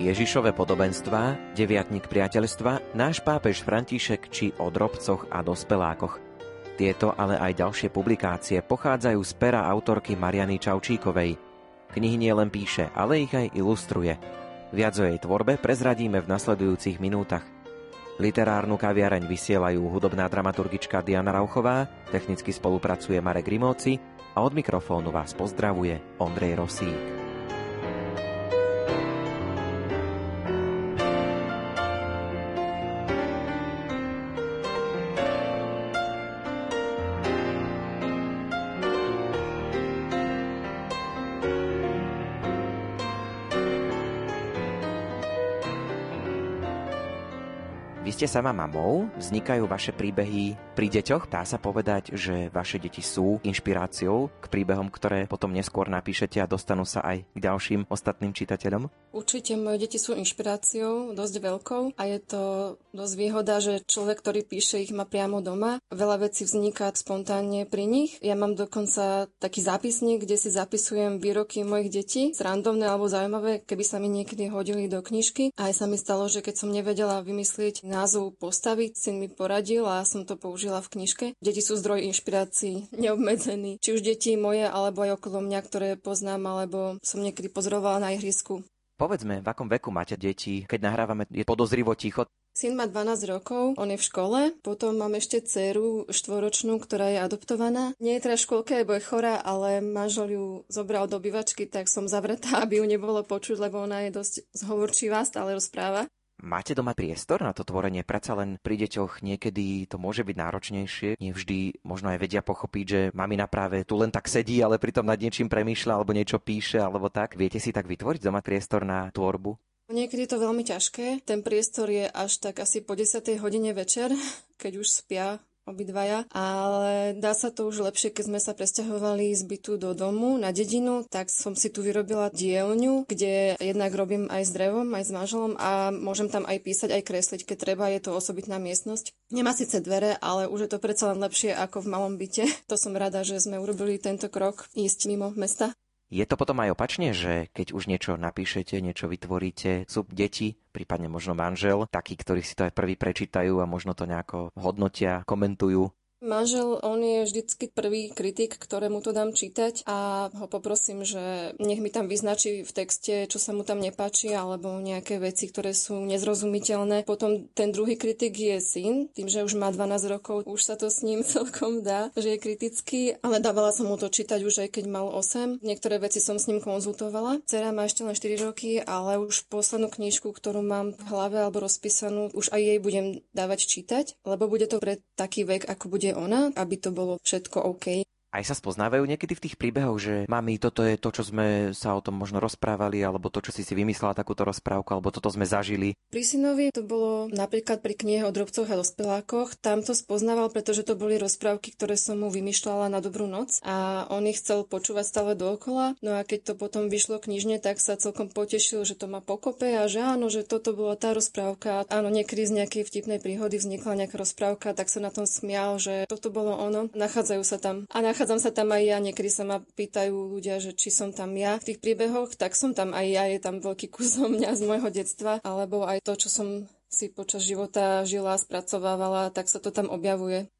Ježišové podobenstvá, deviatník priateľstva, náš pápež František či o drobcoch a dospelákoch. Tieto, ale aj ďalšie publikácie pochádzajú z pera autorky Mariany Čaučíkovej. Knihy nie píše, ale ich aj ilustruje. Viac o jej tvorbe prezradíme v nasledujúcich minútach. Literárnu kaviareň vysielajú hudobná dramaturgička Diana Rauchová, technicky spolupracuje Marek Rimóci a od mikrofónu vás pozdravuje Ondrej Rosík. Ste sama mamou, vznikajú vaše príbehy pri deťoch. Dá sa povedať, že vaše deti sú inšpiráciou k príbehom, ktoré potom neskôr napíšete a dostanú sa aj k ďalším ostatným čitateľom? Určite moje deti sú inšpiráciou, dosť veľkou a je to dosť výhoda, že človek, ktorý píše, ich má priamo doma. Veľa vecí vzniká spontánne pri nich. Ja mám dokonca taký zápisník, kde si zapisujem výroky mojich detí, randomné alebo zaujímavé, keby sa mi niekedy hodili do knižky. Aj sa mi stalo, že keď som nevedela vymyslieť názov názov postavy, syn mi poradil a som to použila v knižke. Deti sú zdroj inšpirácií, neobmedzený. Či už deti moje, alebo aj okolo mňa, ktoré poznám, alebo som niekedy pozorovala na ihrisku. Povedzme, v akom veku máte deti, keď nahrávame, je podozrivo ticho? Syn má 12 rokov, on je v škole, potom mám ešte dceru štvoročnú, ktorá je adoptovaná. Nie je teda v školke, lebo je chorá, ale manžel ju zobral do bývačky, tak som zavretá, aby ju nebolo počuť, lebo ona je dosť zhovorčivá, stále rozpráva. Máte doma priestor na to tvorenie? Predsa len pri deťoch niekedy to môže byť náročnejšie. Nevždy možno aj vedia pochopiť, že mamina práve tu len tak sedí, ale pritom nad niečím premýšľa alebo niečo píše alebo tak. Viete si tak vytvoriť doma priestor na tvorbu? Niekedy je to veľmi ťažké. Ten priestor je až tak asi po 10. hodine večer, keď už spia obidvaja, ale dá sa to už lepšie, keď sme sa presťahovali z bytu do domu na dedinu, tak som si tu vyrobila dielňu, kde jednak robím aj s drevom, aj s manželom a môžem tam aj písať, aj kresliť, keď treba, je to osobitná miestnosť. Nemá síce dvere, ale už je to predsa len lepšie ako v malom byte. To som rada, že sme urobili tento krok ísť mimo mesta. Je to potom aj opačne, že keď už niečo napíšete, niečo vytvoríte, sú deti, prípadne možno manžel, takí, ktorí si to aj prvý prečítajú a možno to nejako hodnotia, komentujú. Manžel, on je vždycky prvý kritik, ktorému to dám čítať a ho poprosím, že nech mi tam vyznačí v texte, čo sa mu tam nepáči, alebo nejaké veci, ktoré sú nezrozumiteľné. Potom ten druhý kritik je syn, tým, že už má 12 rokov, už sa to s ním celkom dá, že je kritický, ale dávala som mu to čítať už aj keď mal 8. Niektoré veci som s ním konzultovala. Cera má ešte len 4 roky, ale už poslednú knižku, ktorú mám v hlave alebo rozpísanú, už aj jej budem dávať čítať, lebo bude to pre taký vek, ako bude ona, aby to bolo všetko OK. Aj sa spoznávajú niekedy v tých príbehoch, že mami, toto je to, čo sme sa o tom možno rozprávali, alebo to, čo si si vymyslela takúto rozprávku, alebo toto sme zažili. Pri synovi to bolo napríklad pri knihe o drobcoch a dospelákoch. Tam to spoznával, pretože to boli rozprávky, ktoré som mu vymýšľala na dobrú noc a on ich chcel počúvať stále dookola. No a keď to potom vyšlo knižne, tak sa celkom potešil, že to má pokope a že áno, že toto bola tá rozprávka. Áno, niekedy z nejakej vtipnej príhody vznikla nejaká rozprávka, tak sa na tom smial, že toto bolo ono. Nachádzajú sa tam. A nach- nachádzam sa tam aj ja, niekedy sa ma pýtajú ľudia, že či som tam ja v tých príbehoch, tak som tam aj ja, je tam veľký kus mňa z môjho detstva, alebo aj to, čo som si počas života žila, spracovávala, tak sa to tam objavuje.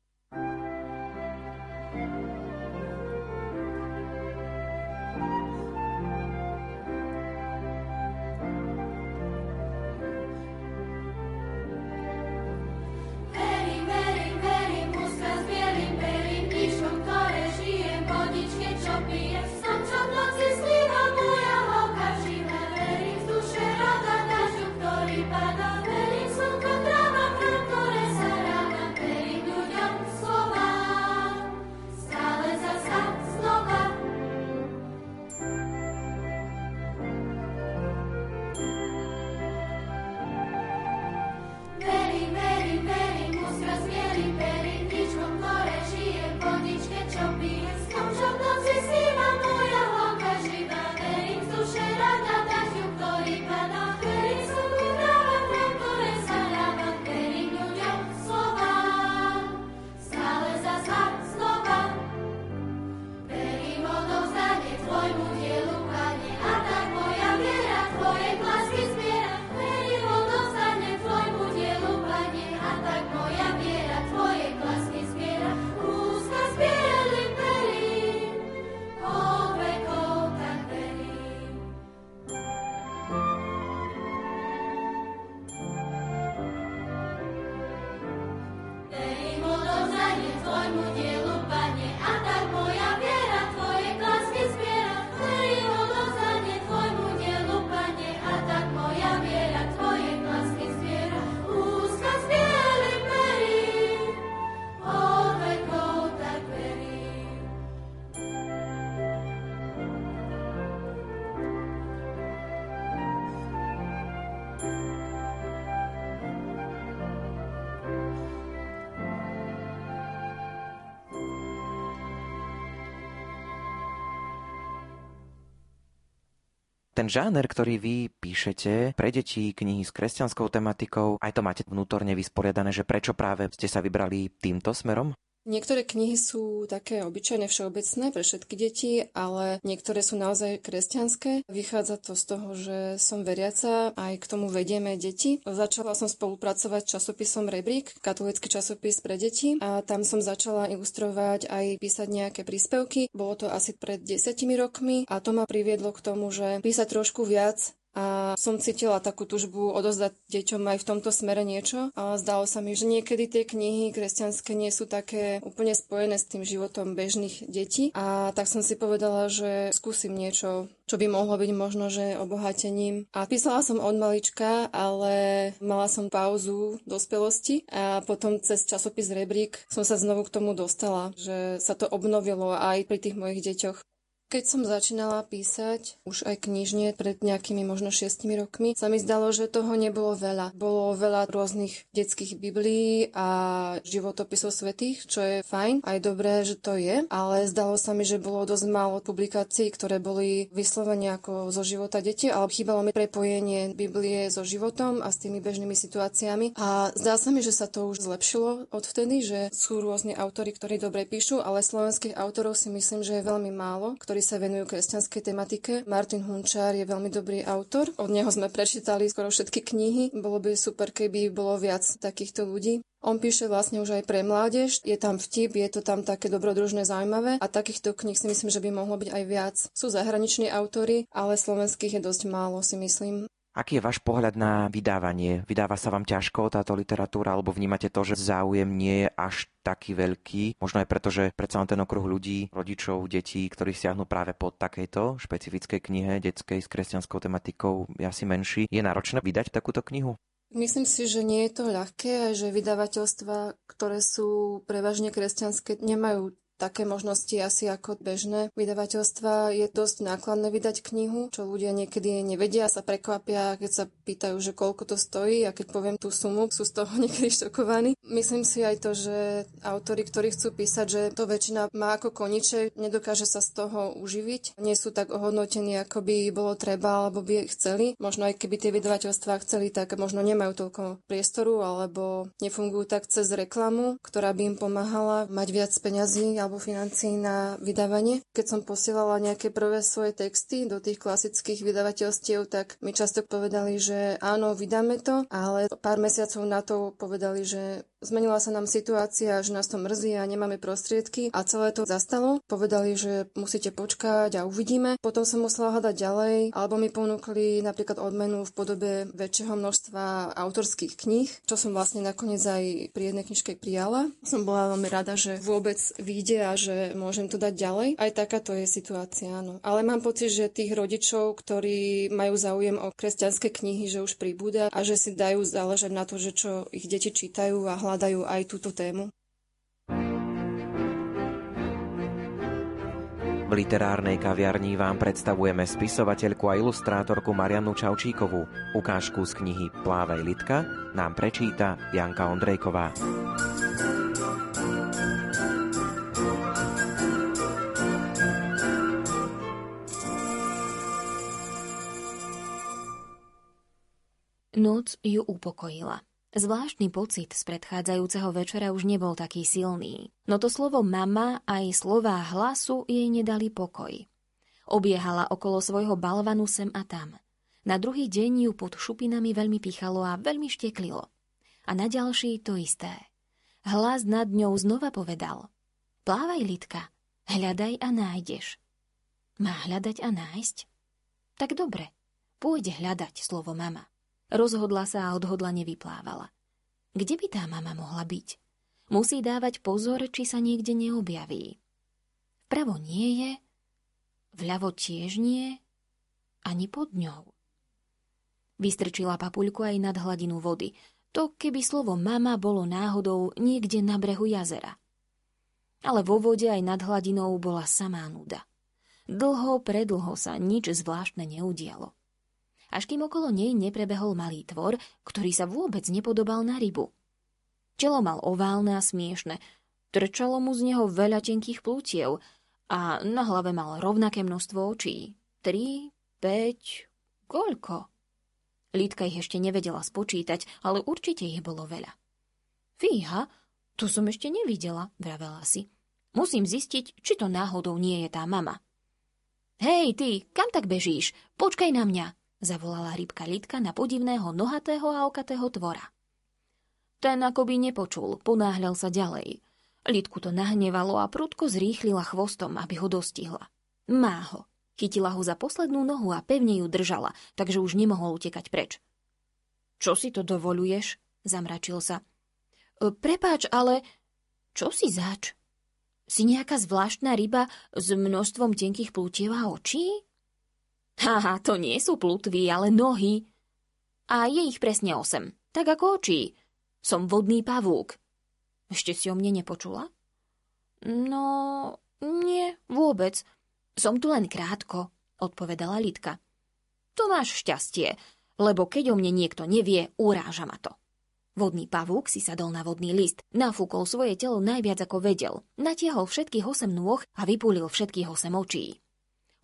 Žáner, ktorý vy píšete pre deti, knihy s kresťanskou tematikou, aj to máte vnútorne vysporiadané, že prečo práve ste sa vybrali týmto smerom? Niektoré knihy sú také obyčajne všeobecné pre všetky deti, ale niektoré sú naozaj kresťanské. Vychádza to z toho, že som veriaca, aj k tomu vedieme deti. Začala som spolupracovať s časopisom Rebrík, katolický časopis pre deti a tam som začala ilustrovať aj písať nejaké príspevky. Bolo to asi pred desiatimi rokmi a to ma priviedlo k tomu, že písať trošku viac a som cítila takú tužbu odozdať deťom aj v tomto smere niečo. A zdalo sa mi, že niekedy tie knihy kresťanské nie sú také úplne spojené s tým životom bežných detí. A tak som si povedala, že skúsim niečo, čo by mohlo byť možno, že obohatením. A písala som od malička, ale mala som pauzu dospelosti a potom cez časopis Rebrík som sa znovu k tomu dostala, že sa to obnovilo aj pri tých mojich deťoch. Keď som začínala písať, už aj knižne pred nejakými možno šiestimi rokmi, sa mi zdalo, že toho nebolo veľa. Bolo veľa rôznych detských biblií a životopisov svetých, čo je fajn, aj dobré, že to je, ale zdalo sa mi, že bolo dosť málo publikácií, ktoré boli vyslovene ako zo života detí, ale chýbalo mi prepojenie Biblie so životom a s tými bežnými situáciami. A zdá sa mi, že sa to už zlepšilo odvtedy, že sú rôzni autory, ktorí dobre píšu, ale slovenských autorov si myslím, že je veľmi málo, ktorí ktorí sa venujú kresťanskej tematike. Martin Hunčár je veľmi dobrý autor. Od neho sme prečítali skoro všetky knihy. Bolo by super, keby bolo viac takýchto ľudí. On píše vlastne už aj pre mládež, je tam vtip, je to tam také dobrodružné, zaujímavé a takýchto kníh si myslím, že by mohlo byť aj viac. Sú zahraniční autory, ale slovenských je dosť málo, si myslím. Aký je váš pohľad na vydávanie? Vydáva sa vám ťažko táto literatúra, alebo vnímate to, že záujem nie je až taký veľký? Možno aj preto, že predsa len ten okruh ľudí, rodičov, detí, ktorí siahnu práve pod takejto špecifickej knihe detskej s kresťanskou tematikou, je asi menší. Je náročné vydať takúto knihu? Myslím si, že nie je to ľahké že vydavateľstva, ktoré sú prevažne kresťanské, nemajú také možnosti asi ako bežné vydavateľstva. Je dosť nákladné vydať knihu, čo ľudia niekedy nevedia, sa prekvapia, keď sa pýtajú, že koľko to stojí a keď poviem tú sumu, sú z toho niekedy šokovaní. Myslím si aj to, že autory, ktorí chcú písať, že to väčšina má ako koniček, nedokáže sa z toho uživiť, nie sú tak ohodnotení, ako by bolo treba, alebo by chceli. Možno aj keby tie vydavateľstvá chceli, tak možno nemajú toľko priestoru alebo nefungujú tak cez reklamu, ktorá by im pomáhala mať viac peňazí alebo financií na vydávanie. Keď som posielala nejaké prvé svoje texty do tých klasických vydavateľstiev, tak mi často povedali, že áno, vydáme to, ale pár mesiacov na to povedali, že Zmenila sa nám situácia, že nás to mrzí a nemáme prostriedky a celé to zastalo. Povedali, že musíte počkať a uvidíme. Potom som musela hľadať ďalej, alebo mi ponúkli napríklad odmenu v podobe väčšieho množstva autorských kníh, čo som vlastne nakoniec aj pri jednej knižke prijala. Som bola veľmi rada, že vôbec vyjde a že môžem to dať ďalej. Aj takáto je situácia, áno. Ale mám pocit, že tých rodičov, ktorí majú záujem o kresťanské knihy, že už pribúda a že si dajú záležať na to, že čo ich deti čítajú a hľadajú aj túto tému. V literárnej kaviarni vám predstavujeme spisovateľku a ilustrátorku Marianu Čaučíkovú. Ukážku z knihy Plávej Litka nám prečíta Janka Ondrejková. Noc ju upokojila. Zvláštny pocit z predchádzajúceho večera už nebol taký silný, no to slovo mama aj slová hlasu jej nedali pokoj. Obiehala okolo svojho balvanu sem a tam. Na druhý deň ju pod šupinami veľmi pichalo a veľmi šteklilo. A na ďalší to isté. Hlas nad ňou znova povedal. Plávaj, Litka, hľadaj a nájdeš. Má hľadať a nájsť? Tak dobre, pôjde hľadať slovo mama. Rozhodla sa a odhodlane vyplávala. Kde by tá mama mohla byť? Musí dávať pozor, či sa niekde neobjaví. Vpravo nie je, vľavo tiež nie, ani pod ňou. Vystrčila papuľku aj nad hladinu vody. To, keby slovo mama bolo náhodou niekde na brehu jazera. Ale vo vode aj nad hladinou bola samá nuda. Dlho, predlho sa nič zvláštne neudialo až kým okolo nej neprebehol malý tvor, ktorý sa vôbec nepodobal na rybu. Čelo mal oválne a smiešne, trčalo mu z neho veľa tenkých plútiev a na hlave mal rovnaké množstvo očí. Tri, päť, Koľko? Lídka ich ešte nevedela spočítať, ale určite ich bolo veľa. Fíha, tu som ešte nevidela, vravela si. Musím zistiť, či to náhodou nie je tá mama. Hej, ty, kam tak bežíš? Počkaj na mňa, zavolala rybka Lidka na podivného nohatého a okatého tvora. Ten akoby nepočul, ponáhľal sa ďalej. Lidku to nahnevalo a prudko zrýchlila chvostom, aby ho dostihla. Má ho. Chytila ho za poslednú nohu a pevne ju držala, takže už nemohol utekať preč. Čo si to dovoluješ? Zamračil sa. Prepáč, ale čo si zač? Si nejaká zvláštna ryba s množstvom tenkých plutiev a očí? Haha, to nie sú plutvy, ale nohy. A je ich presne osem, tak ako očí. Som vodný pavúk. Ešte si o mne nepočula? No, nie, vôbec. Som tu len krátko, odpovedala Litka. To máš šťastie, lebo keď o mne niekto nevie, uráža ma to. Vodný pavúk si sadol na vodný list, nafúkol svoje telo najviac ako vedel, natiahol všetkých osem nôh a vypúlil všetkých osem očí.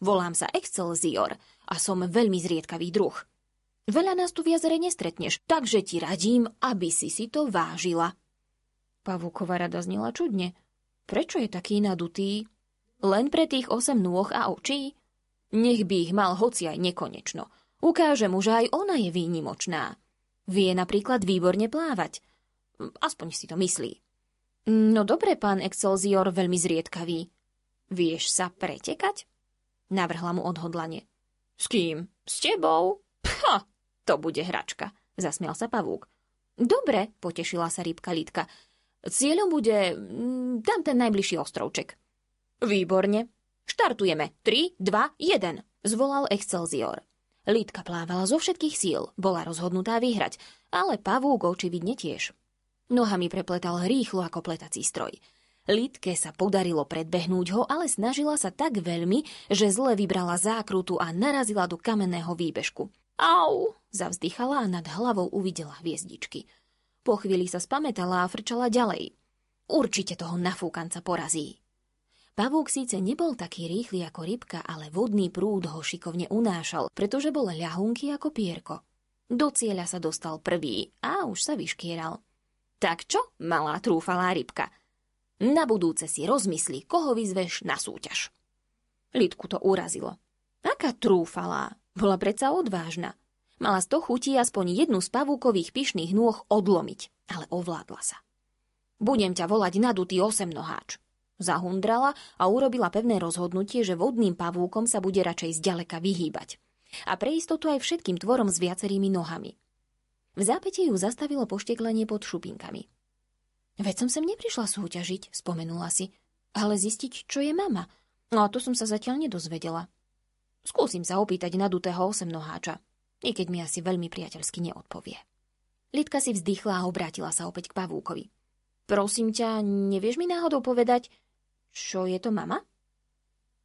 Volám sa Excelsior a som veľmi zriedkavý druh. Veľa nás tu v jazere nestretneš, takže ti radím, aby si si to vážila. Pavúková rada znela čudne. Prečo je taký nadutý? Len pre tých osem nôh a očí? Nech by ich mal hoci aj nekonečno. Ukáže mu, že aj ona je výnimočná. Vie napríklad výborne plávať. Aspoň si to myslí. No dobre, pán Excelsior, veľmi zriedkavý. Vieš sa pretekať? Navrhla mu odhodlanie. S kým? S tebou? Pha, to bude hračka, zasmial sa pavúk. Dobre, potešila sa rybka Lítka. Cieľom bude mm, tam ten najbližší ostrovček. Výborne. Štartujeme. 3, 2, 1, zvolal Excelsior. Lítka plávala zo všetkých síl, bola rozhodnutá vyhrať, ale pavúk očividne tiež. Nohami prepletal rýchlo ako pletací stroj. Lítke sa podarilo predbehnúť ho, ale snažila sa tak veľmi, že zle vybrala zákrutu a narazila do kamenného výbežku. Au! Zavzdychala a nad hlavou uvidela hviezdičky. Po chvíli sa spametala a frčala ďalej. Určite toho nafúkanca porazí. Pavúk síce nebol taký rýchly ako rybka, ale vodný prúd ho šikovne unášal, pretože bol ľahunký ako pierko. Do cieľa sa dostal prvý a už sa vyškieral. Tak čo, malá trúfalá rybka? Na budúce si rozmysli, koho vyzveš na súťaž. Lidku to urazilo. Aká trúfalá? Bola predsa odvážna. Mala sto chutí aspoň jednu z pavúkových pyšných nôh odlomiť, ale ovládla sa. Budem ťa volať nadutý osemnoháč, Zahundrala a urobila pevné rozhodnutie, že vodným pavúkom sa bude radšej zďaleka vyhýbať. A pre istotu aj všetkým tvorom s viacerými nohami. V zápäti ju zastavilo pošteklenie pod šupinkami. Veď som sem neprišla súťažiť, spomenula si, ale zistiť, čo je mama. No a to som sa zatiaľ nedozvedela. Skúsim sa opýtať nadutého osemnoháča, i keď mi asi veľmi priateľsky neodpovie. Lidka si vzdychla a obrátila sa opäť k pavúkovi. Prosím ťa, nevieš mi náhodou povedať, čo je to mama?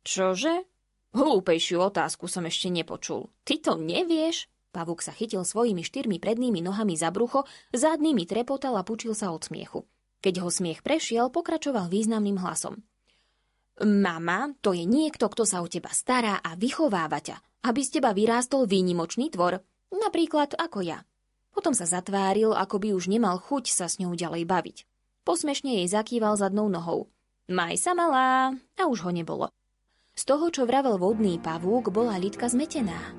Čože? Hlúpejšiu otázku som ešte nepočul. Ty to nevieš? Pavúk sa chytil svojimi štyrmi prednými nohami za brucho, zadnými trepotal a pučil sa od smiechu. Keď ho smiech prešiel, pokračoval významným hlasom. Mama, to je niekto, kto sa o teba stará a vychováva ťa, aby z teba vyrástol výnimočný tvor, napríklad ako ja. Potom sa zatváril, ako by už nemal chuť sa s ňou ďalej baviť. Posmešne jej zakýval zadnou nohou. Maj sa malá. A už ho nebolo. Z toho, čo vravel vodný pavúk, bola Lidka zmetená.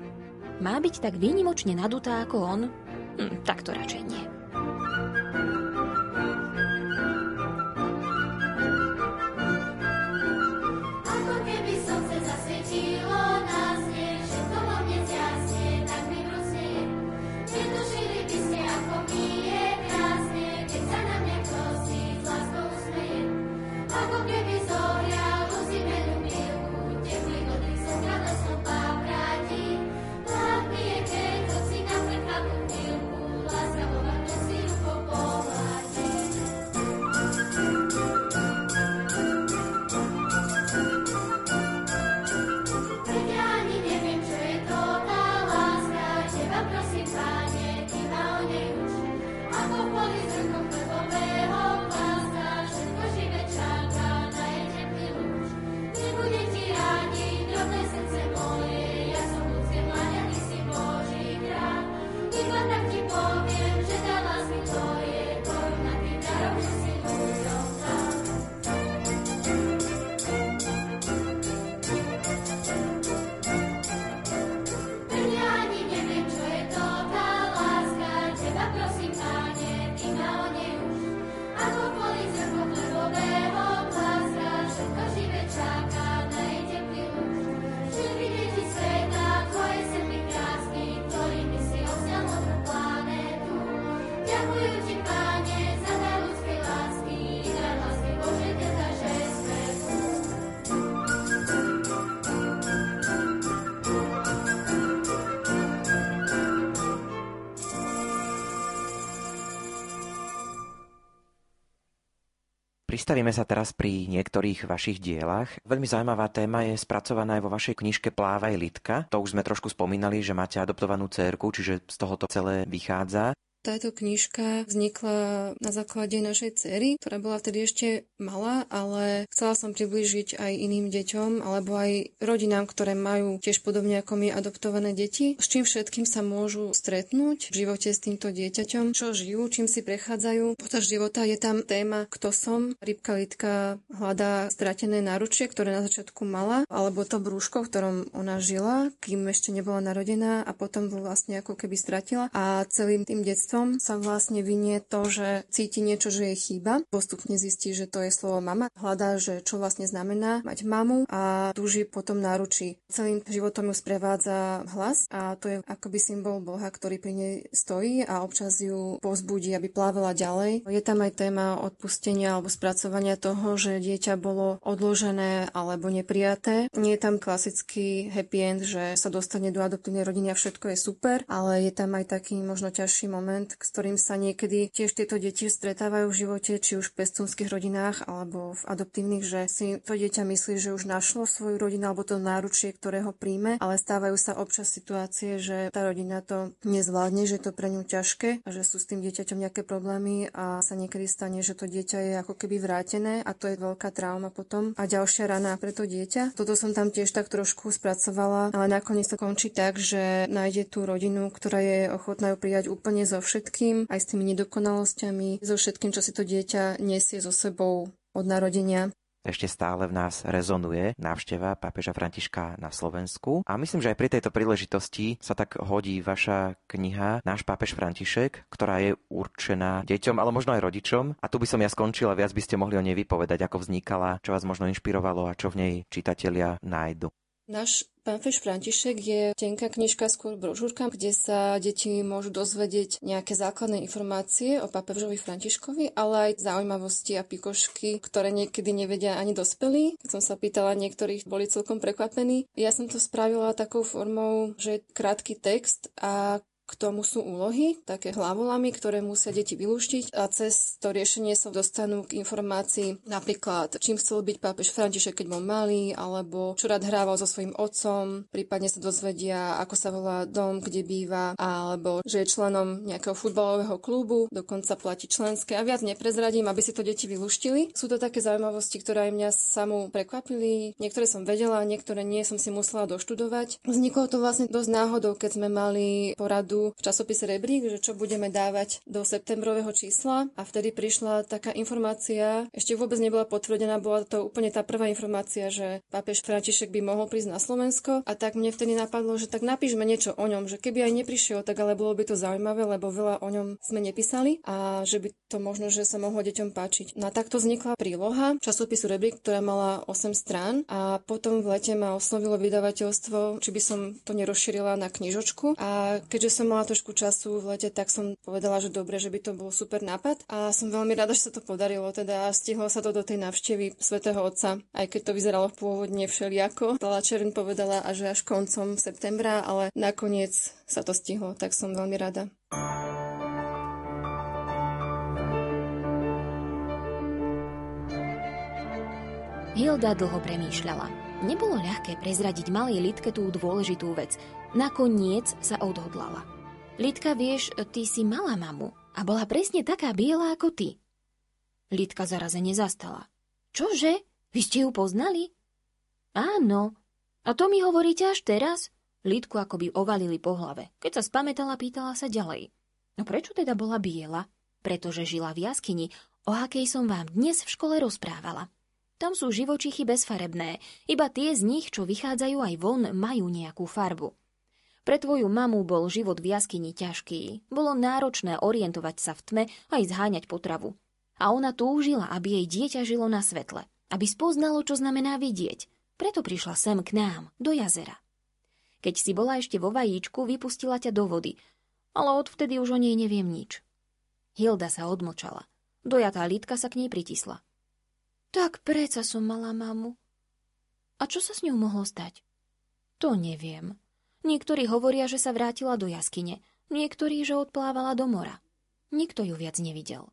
Má byť tak výnimočne nadutá ako on? Hm, tak to radšej nie. Pristavíme sa teraz pri niektorých vašich dielach. Veľmi zaujímavá téma je spracovaná aj vo vašej knižke Plávaj Litka. To už sme trošku spomínali, že máte adoptovanú cérku, čiže z toho to celé vychádza. Táto knižka vznikla na základe našej cery, ktorá bola vtedy ešte malá, ale chcela som priblížiť aj iným deťom alebo aj rodinám, ktoré majú tiež podobne ako my adoptované deti, s čím všetkým sa môžu stretnúť v živote s týmto dieťaťom, čo žijú, čím si prechádzajú. Počas života je tam téma Kto som. Rybka Litka hľadá stratené náručie, ktoré na začiatku mala, alebo to brúško, v ktorom ona žila, kým ešte nebola narodená a potom vlastne ako keby stratila. A celým tým detstvom detstvom sa vlastne vynie to, že cíti niečo, že je chýba. Postupne zistí, že to je slovo mama. Hľadá, že čo vlastne znamená mať mamu a túži potom náručí. Celým životom ju sprevádza hlas a to je akoby symbol Boha, ktorý pri nej stojí a občas ju pozbudí, aby plávala ďalej. Je tam aj téma odpustenia alebo spracovania toho, že dieťa bolo odložené alebo neprijaté. Nie je tam klasický happy end, že sa dostane do adoptívnej rodiny a všetko je super, ale je tam aj taký možno ťažší moment, moment, s ktorým sa niekedy tiež tieto deti stretávajú v živote, či už v pestunských rodinách alebo v adoptívnych, že si to dieťa myslí, že už našlo svoju rodinu alebo to náručie, ktoré ho príjme, ale stávajú sa občas situácie, že tá rodina to nezvládne, že je to pre ňu ťažké a že sú s tým dieťaťom nejaké problémy a sa niekedy stane, že to dieťa je ako keby vrátené a to je veľká trauma potom a ďalšia rana pre to dieťa. Toto som tam tiež tak trošku spracovala, ale nakoniec to končí tak, že nájde tú rodinu, ktorá je ochotná ju prijať úplne zo všetkým, aj s tými nedokonalosťami, so všetkým, čo si to dieťa nesie so sebou od narodenia. Ešte stále v nás rezonuje návšteva pápeža Františka na Slovensku a myslím, že aj pri tejto príležitosti sa tak hodí vaša kniha Náš pápež František, ktorá je určená deťom, ale možno aj rodičom. A tu by som ja skončila, viac by ste mohli o nej vypovedať, ako vznikala, čo vás možno inšpirovalo a čo v nej čitatelia nájdu. Náš Pápež František je tenká knižka, skôr brožúrka, kde sa deti môžu dozvedieť nejaké základné informácie o pápežovi Františkovi, ale aj zaujímavosti a pikošky, ktoré niekedy nevedia ani dospelí. Keď som sa pýtala, niektorých boli celkom prekvapení. Ja som to spravila takou formou, že krátky text a k tomu sú úlohy, také hlavolamy, ktoré musia deti vylúštiť a cez to riešenie sa dostanú k informácii napríklad, čím chcel byť pápež František, keď bol malý, alebo čo rád hrával so svojím otcom, prípadne sa dozvedia, ako sa volá dom, kde býva, alebo že je členom nejakého futbalového klubu, dokonca platí členské a viac neprezradím, aby si to deti vylúštili. Sú to také zaujímavosti, ktoré aj mňa samú prekvapili. Niektoré som vedela, niektoré nie som si musela doštudovať. Vzniklo to vlastne dosť náhodou, keď sme mali poradu v časopise Rebrík, že čo budeme dávať do septembrového čísla. A vtedy prišla taká informácia, ešte vôbec nebola potvrdená, bola to úplne tá prvá informácia, že pápež František by mohol prísť na Slovensko. A tak mne vtedy napadlo, že tak napíšme niečo o ňom, že keby aj neprišiel, tak ale bolo by to zaujímavé, lebo veľa o ňom sme nepísali a že by to možno, že sa mohlo deťom páčiť. No takto vznikla príloha časopisu Rebrík, ktorá mala 8 strán a potom v lete ma oslovilo vydavateľstvo, či by som to nerozšírila na knižočku. A keďže som mala trošku času v lete, tak som povedala, že dobre, že by to bol super nápad a som veľmi rada, že sa to podarilo. Teda stihlo sa to do tej návštevy svätého Otca, aj keď to vyzeralo pôvodne všelijako. Tala Čern povedala až až koncom septembra, ale nakoniec sa to stihlo, tak som veľmi rada. Hilda dlho premýšľala. Nebolo ľahké prezradiť malej Litke tú dôležitú vec. Nakoniec sa odhodlala. Litka, vieš, ty si mala mamu a bola presne taká biela ako ty. Litka zarazene zastala. Čože? Vy ste ju poznali? Áno. A to mi hovoríte až teraz? Litku akoby ovalili po hlave. Keď sa spametala, pýtala sa ďalej. No prečo teda bola biela? Pretože žila v jaskyni, o akej som vám dnes v škole rozprávala. Tam sú živočichy bezfarebné, iba tie z nich, čo vychádzajú aj von, majú nejakú farbu. Pre tvoju mamu bol život v jaskyni ťažký. Bolo náročné orientovať sa v tme aj zháňať potravu. A ona túžila, aby jej dieťa žilo na svetle. Aby spoznalo, čo znamená vidieť. Preto prišla sem k nám, do jazera. Keď si bola ešte vo vajíčku, vypustila ťa do vody. Ale odvtedy už o nej neviem nič. Hilda sa odmočala. Dojatá lítka sa k nej pritisla. Tak preca som mala mamu. A čo sa s ňou mohlo stať? To neviem. Niektorí hovoria, že sa vrátila do jaskyne, niektorí, že odplávala do mora. Nikto ju viac nevidel.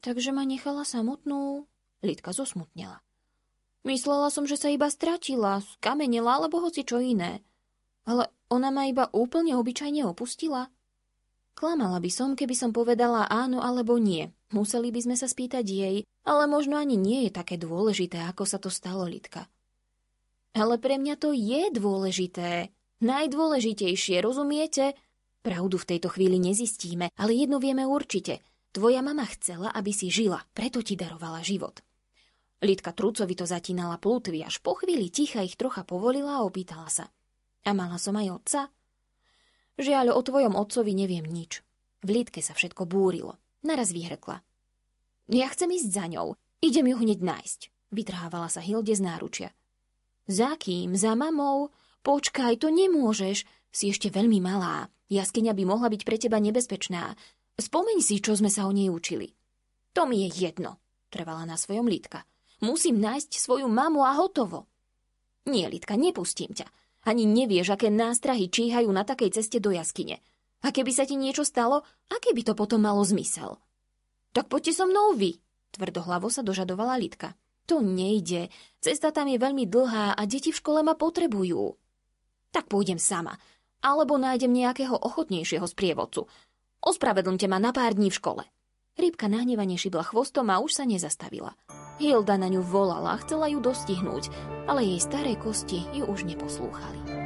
Takže ma nechala samotnú. Lidka zosmutnela. Myslela som, že sa iba stratila, skamenela alebo hoci čo iné. Ale ona ma iba úplne obyčajne opustila. Klamala by som, keby som povedala áno alebo nie. Museli by sme sa spýtať jej, ale možno ani nie je také dôležité, ako sa to stalo, Lidka. Ale pre mňa to je dôležité. Najdôležitejšie, rozumiete? Pravdu v tejto chvíli nezistíme, ale jedno vieme určite. Tvoja mama chcela, aby si žila, preto ti darovala život. Lidka trucovito zatínala plutvy, až po chvíli ticha ich trocha povolila a opýtala sa. A mala som aj otca? Žiaľ, o tvojom otcovi neviem nič. V Lidke sa všetko búrilo. Naraz vyhrkla. Ja chcem ísť za ňou. Idem ju hneď nájsť. Vytrhávala sa Hilde z náručia. Za kým? Za mamou? Počkaj, to nemôžeš. Si ešte veľmi malá. Jaskyňa by mohla byť pre teba nebezpečná. Spomeň si, čo sme sa o nej učili. To mi je jedno, trvala na svojom Lidka. Musím nájsť svoju mamu a hotovo. Nie, Lidka, nepustím ťa. Ani nevieš, aké nástrahy číhajú na takej ceste do jaskyne. A keby sa ti niečo stalo, aké by to potom malo zmysel? Tak poďte so mnou vy, tvrdohlavo sa dožadovala Lidka. To nejde. Cesta tam je veľmi dlhá a deti v škole ma potrebujú. Tak pôjdem sama alebo nájdem nejakého ochotnejšieho sprievodcu. Ospravedlňte ma na pár dní v škole. Rybka nahnevane šibla chvostom a už sa nezastavila. Hilda na ňu volala, chcela ju dostihnúť, ale jej staré kosti ju už neposlúchali.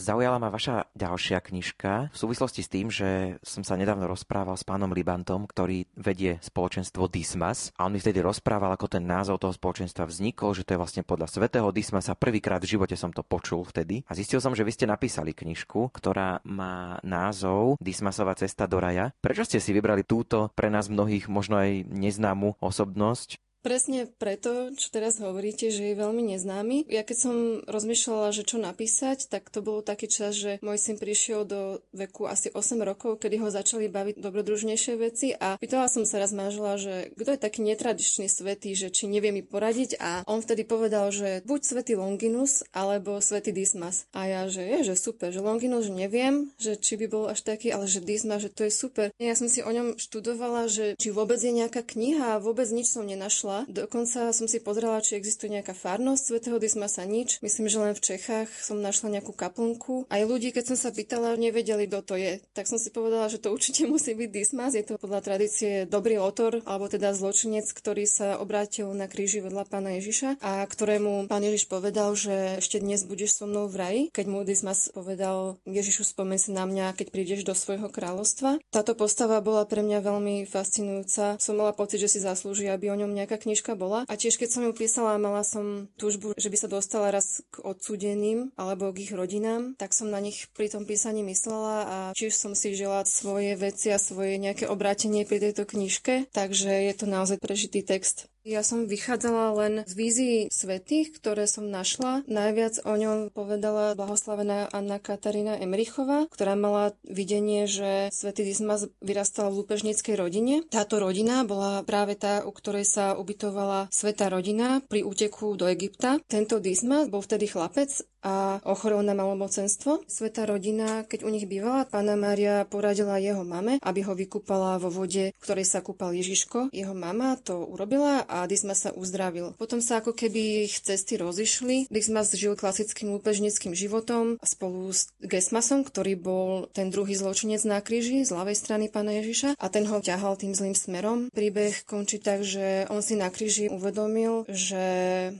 Zaujala ma vaša ďalšia knižka v súvislosti s tým, že som sa nedávno rozprával s pánom Libantom, ktorý vedie spoločenstvo Dismas a on mi vtedy rozprával, ako ten názov toho spoločenstva vznikol, že to je vlastne podľa svätého Dismasa. Prvýkrát v živote som to počul vtedy a zistil som, že vy ste napísali knižku, ktorá má názov Dismasová cesta do raja. Prečo ste si vybrali túto pre nás mnohých možno aj neznámu osobnosť? Presne preto, čo teraz hovoríte, že je veľmi neznámy. Ja keď som rozmýšľala, že čo napísať, tak to bolo taký čas, že môj syn prišiel do veku asi 8 rokov, kedy ho začali baviť dobrodružnejšie veci a pýtala som sa raz manžela, že kto je taký netradičný svetý, že či nevie mi poradiť a on vtedy povedal, že buď svetý Longinus alebo svetý Dismas. A ja, že je, že super, že Longinus neviem, že či by bol až taký, ale že Dismas, že to je super. Ja som si o ňom študovala, že či vôbec je nejaká kniha a vôbec nič som nenašla našla. Dokonca som si pozrela, či existuje nejaká farnosť svätého Dismasa nič. Myslím, že len v Čechách som našla nejakú kaplnku. Aj ľudí, keď som sa pýtala, nevedeli, kto to je. Tak som si povedala, že to určite musí byť Dismas. Je to podľa tradície dobrý autor, alebo teda zločinec, ktorý sa obrátil na kríži vedľa pána Ježiša a ktorému pán Ježiš povedal, že ešte dnes budeš so mnou v raji. Keď mu Dismas povedal, Ježišu, spomen si na mňa, keď prídeš do svojho kráľovstva. Táto postava bola pre mňa veľmi fascinujúca. Som mala pocit, že si zaslúži, aby o ňom nejaká knižka bola. A tiež keď som ju písala, mala som túžbu, že by sa dostala raz k odsudeným alebo k ich rodinám, tak som na nich pri tom písaní myslela a tiež som si žela svoje veci a svoje nejaké obrátenie pri tejto knižke, takže je to naozaj prežitý text. Ja som vychádzala len z vízií svetých, ktoré som našla. Najviac o ňom povedala blahoslavená Anna Katarína Emrichová, ktorá mala videnie, že svätý Dismas vyrastal v lúpežníckej rodine. Táto rodina bola práve tá, u ktorej sa ubytovala sveta rodina pri úteku do Egypta. Tento Dismas bol vtedy chlapec a ochorel na malomocenstvo. Sveta rodina, keď u nich bývala, pána Mária poradila jeho mame, aby ho vykúpala vo vode, v ktorej sa kúpal Ježiško. Jeho mama to urobila a Dismas sa uzdravil. Potom sa ako keby ich cesty rozišli. Dismas žil klasickým lúpežnickým životom spolu s Gesmasom, ktorý bol ten druhý zločinec na kríži z ľavej strany pána Ježiša a ten ho ťahal tým zlým smerom. Príbeh končí tak, že on si na kríži uvedomil, že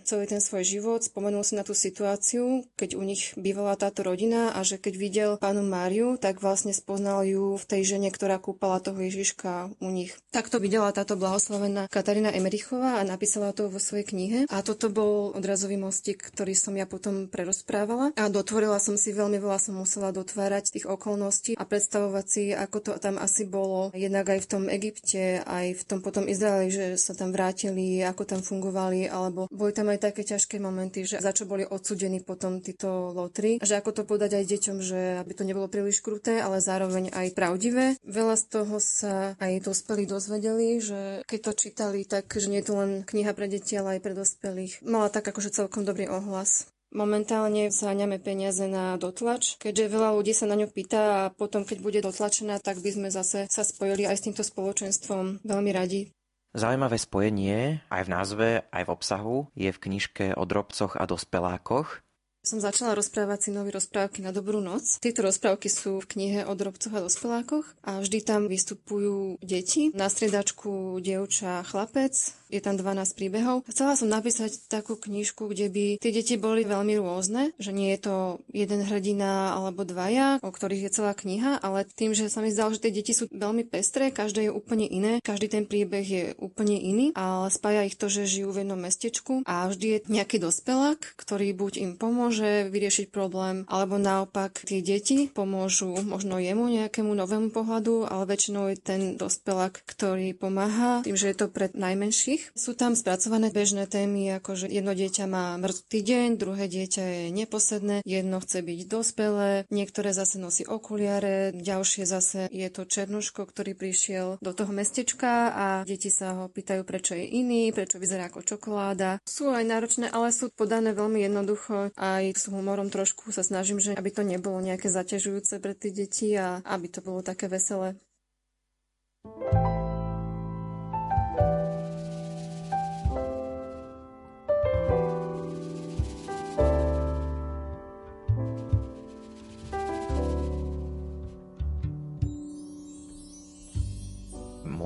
celý ten svoj život spomenul si na tú situáciu, keď u nich bývala táto rodina a že keď videl pánu Máriu, tak vlastne spoznal ju v tej žene, ktorá kúpala toho Ježiška u nich. Takto videla táto blahoslavená Katarína Emerichová a napísala to vo svojej knihe. A toto bol odrazový mostík, ktorý som ja potom prerozprávala. A dotvorila som si veľmi veľa, som musela dotvárať tých okolností a predstavovať si, ako to tam asi bolo. Jednak aj v tom Egypte, aj v tom potom Izraeli, že sa tam vrátili, ako tam fungovali, alebo boli tam aj také ťažké momenty, že za čo boli odsudení potom tí títo lotry, že ako to podať aj deťom, že aby to nebolo príliš kruté, ale zároveň aj pravdivé. Veľa z toho sa aj dospelí dozvedeli, že keď to čítali, tak že nie je to len kniha pre deti, ale aj pre dospelých. Mala tak akože celkom dobrý ohlas. Momentálne zháňame peniaze na dotlač, keďže veľa ľudí sa na ňu pýta a potom, keď bude dotlačená, tak by sme zase sa spojili aj s týmto spoločenstvom veľmi radi. Zaujímavé spojenie aj v názve, aj v obsahu je v knižke o drobcoch a dospelákoch. Som začala rozprávať si nové rozprávky na dobrú noc. Tieto rozprávky sú v knihe o drobcoch a dospelákoch a vždy tam vystupujú deti. Na striedačku dievča chlapec, je tam 12 príbehov. Chcela som napísať takú knižku, kde by tie deti boli veľmi rôzne, že nie je to jeden hrdina alebo dvaja, o ktorých je celá kniha, ale tým, že sa mi zdalo, že tie deti sú veľmi pestré, každé je úplne iné, každý ten príbeh je úplne iný, ale spája ich to, že žijú v jednom mestečku a vždy je nejaký dospelák, ktorý buď im pomôže vyriešiť problém, alebo naopak tie deti pomôžu možno jemu nejakému novému pohľadu, ale väčšinou je ten dospelák, ktorý pomáha tým, že je to pre najmenších. Sú tam spracované bežné témy, ako že jedno dieťa má mŕtvý deň, druhé dieťa je neposedné, jedno chce byť dospelé, niektoré zase nosí okuliare, ďalšie zase je to černuško, ktorý prišiel do toho mestečka a deti sa ho pýtajú, prečo je iný, prečo vyzerá ako čokoláda. Sú aj náročné, ale sú podané veľmi jednoducho. Aj s humorom trošku sa snažím, že aby to nebolo nejaké zaťažujúce pre tie deti a aby to bolo také veselé. thank you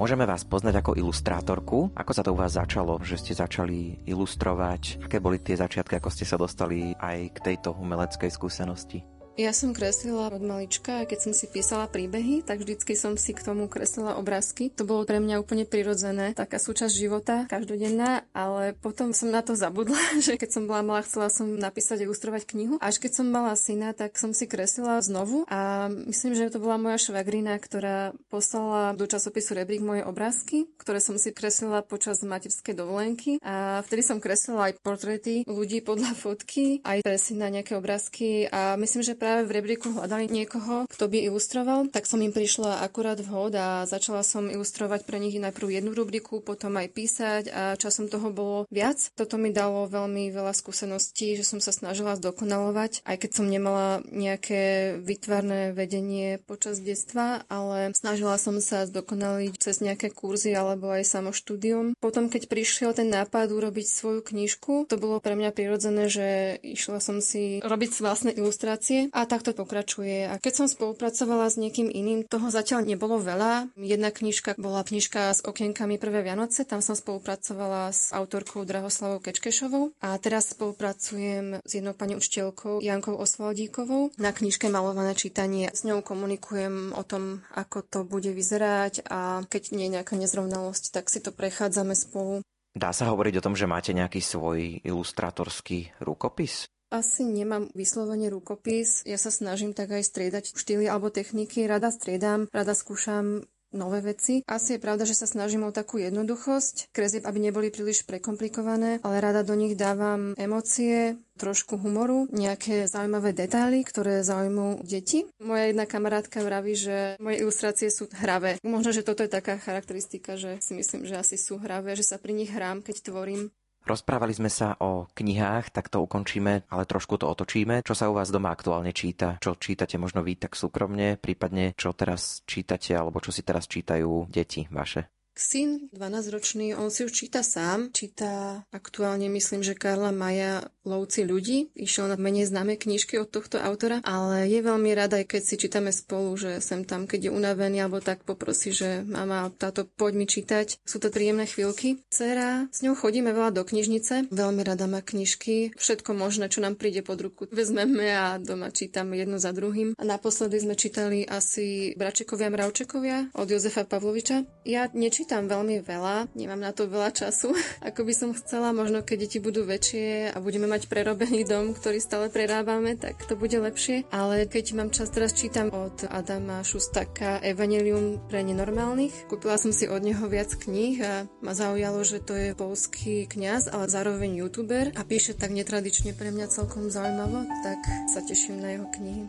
Môžeme vás poznať ako ilustrátorku. Ako sa to u vás začalo, že ste začali ilustrovať? Aké boli tie začiatky, ako ste sa dostali aj k tejto umeleckej skúsenosti? Ja som kreslila od malička a keď som si písala príbehy, tak vždycky som si k tomu kreslila obrázky. To bolo pre mňa úplne prirodzené, taká súčasť života, každodenná, ale potom som na to zabudla, že keď som bola malá, chcela som napísať a ilustrovať knihu. Až keď som mala syna, tak som si kreslila znovu a myslím, že to bola moja švagrina, ktorá poslala do časopisu Rebrík moje obrázky, ktoré som si kreslila počas materskej dovolenky a vtedy som kreslila aj portréty ľudí podľa fotky, aj pre syna nejaké obrázky a myslím, že práve v rebríku hľadali niekoho, kto by ilustroval, tak som im prišla akurát vhod a začala som ilustrovať pre nich najprv jednu rubriku, potom aj písať a časom toho bolo viac. Toto mi dalo veľmi veľa skúseností, že som sa snažila zdokonalovať, aj keď som nemala nejaké vytvarné vedenie počas detstva, ale snažila som sa zdokonaliť cez nejaké kurzy alebo aj samoštúdium. Potom, keď prišiel ten nápad urobiť svoju knižku, to bolo pre mňa prirodzené, že išla som si robiť vlastné ilustrácie a takto pokračuje. A keď som spolupracovala s niekým iným, toho zatiaľ nebolo veľa. Jedna knižka bola knižka s okienkami Prvé Vianoce, tam som spolupracovala s autorkou Drahoslavou Kečkešovou a teraz spolupracujem s jednou pani učiteľkou Jankou Osvaldíkovou na knižke Malované čítanie. S ňou komunikujem o tom, ako to bude vyzerať a keď nie je nejaká nezrovnalosť, tak si to prechádzame spolu. Dá sa hovoriť o tom, že máte nejaký svoj ilustratorský rukopis? Asi nemám vyslovene rukopis. Ja sa snažím tak aj striedať štýly alebo techniky. Rada striedam, rada skúšam nové veci. Asi je pravda, že sa snažím o takú jednoduchosť, kresieb, aby neboli príliš prekomplikované, ale rada do nich dávam emócie, trošku humoru, nejaké zaujímavé detaily, ktoré zaujímujú deti. Moja jedna kamarátka vraví, že moje ilustrácie sú hravé. Možno, že toto je taká charakteristika, že si myslím, že asi sú hravé, že sa pri nich hrám, keď tvorím. Rozprávali sme sa o knihách, tak to ukončíme, ale trošku to otočíme. Čo sa u vás doma aktuálne číta? Čo čítate možno vy tak súkromne, prípadne čo teraz čítate, alebo čo si teraz čítajú deti vaše? Syn, 12-ročný, on si už číta sám. Číta aktuálne, myslím, že Karla Maja Lovci ľudí. Išiel na menej známe knižky od tohto autora, ale je veľmi rada, aj keď si čítame spolu, že sem tam, keď je unavený alebo tak poprosí, že mama, táto, poď mi čítať. Sú to príjemné chvíľky. Cera, s ňou chodíme veľa do knižnice. Veľmi rada má knižky. Všetko možné, čo nám príde pod ruku, vezmeme a doma čítame jedno za druhým. A naposledy sme čítali asi Bračekovia Mravčekovia od Jozefa Pavloviča. Ja nečítam nečítam veľmi veľa, nemám na to veľa času, ako by som chcela. Možno keď deti budú väčšie a budeme mať prerobený dom, ktorý stále prerábame, tak to bude lepšie. Ale keď mám čas, teraz čítam od Adama Šustaka Evangelium pre nenormálnych. Kúpila som si od neho viac kníh a ma zaujalo, že to je polský kňaz, ale zároveň youtuber a píše tak netradične pre mňa celkom zaujímavo, tak sa teším na jeho knihy.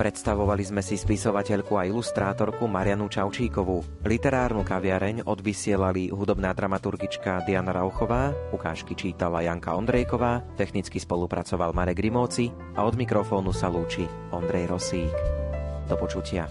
Predstavovali sme si spisovateľku a ilustrátorku Marianu Čaučíkovú. Literárnu kaviareň odvysielali hudobná dramaturgička Diana Rauchová, ukážky čítala Janka Ondrejková, technicky spolupracoval Marek Rimóci a od mikrofónu sa lúči Ondrej Rosík. Do počutia.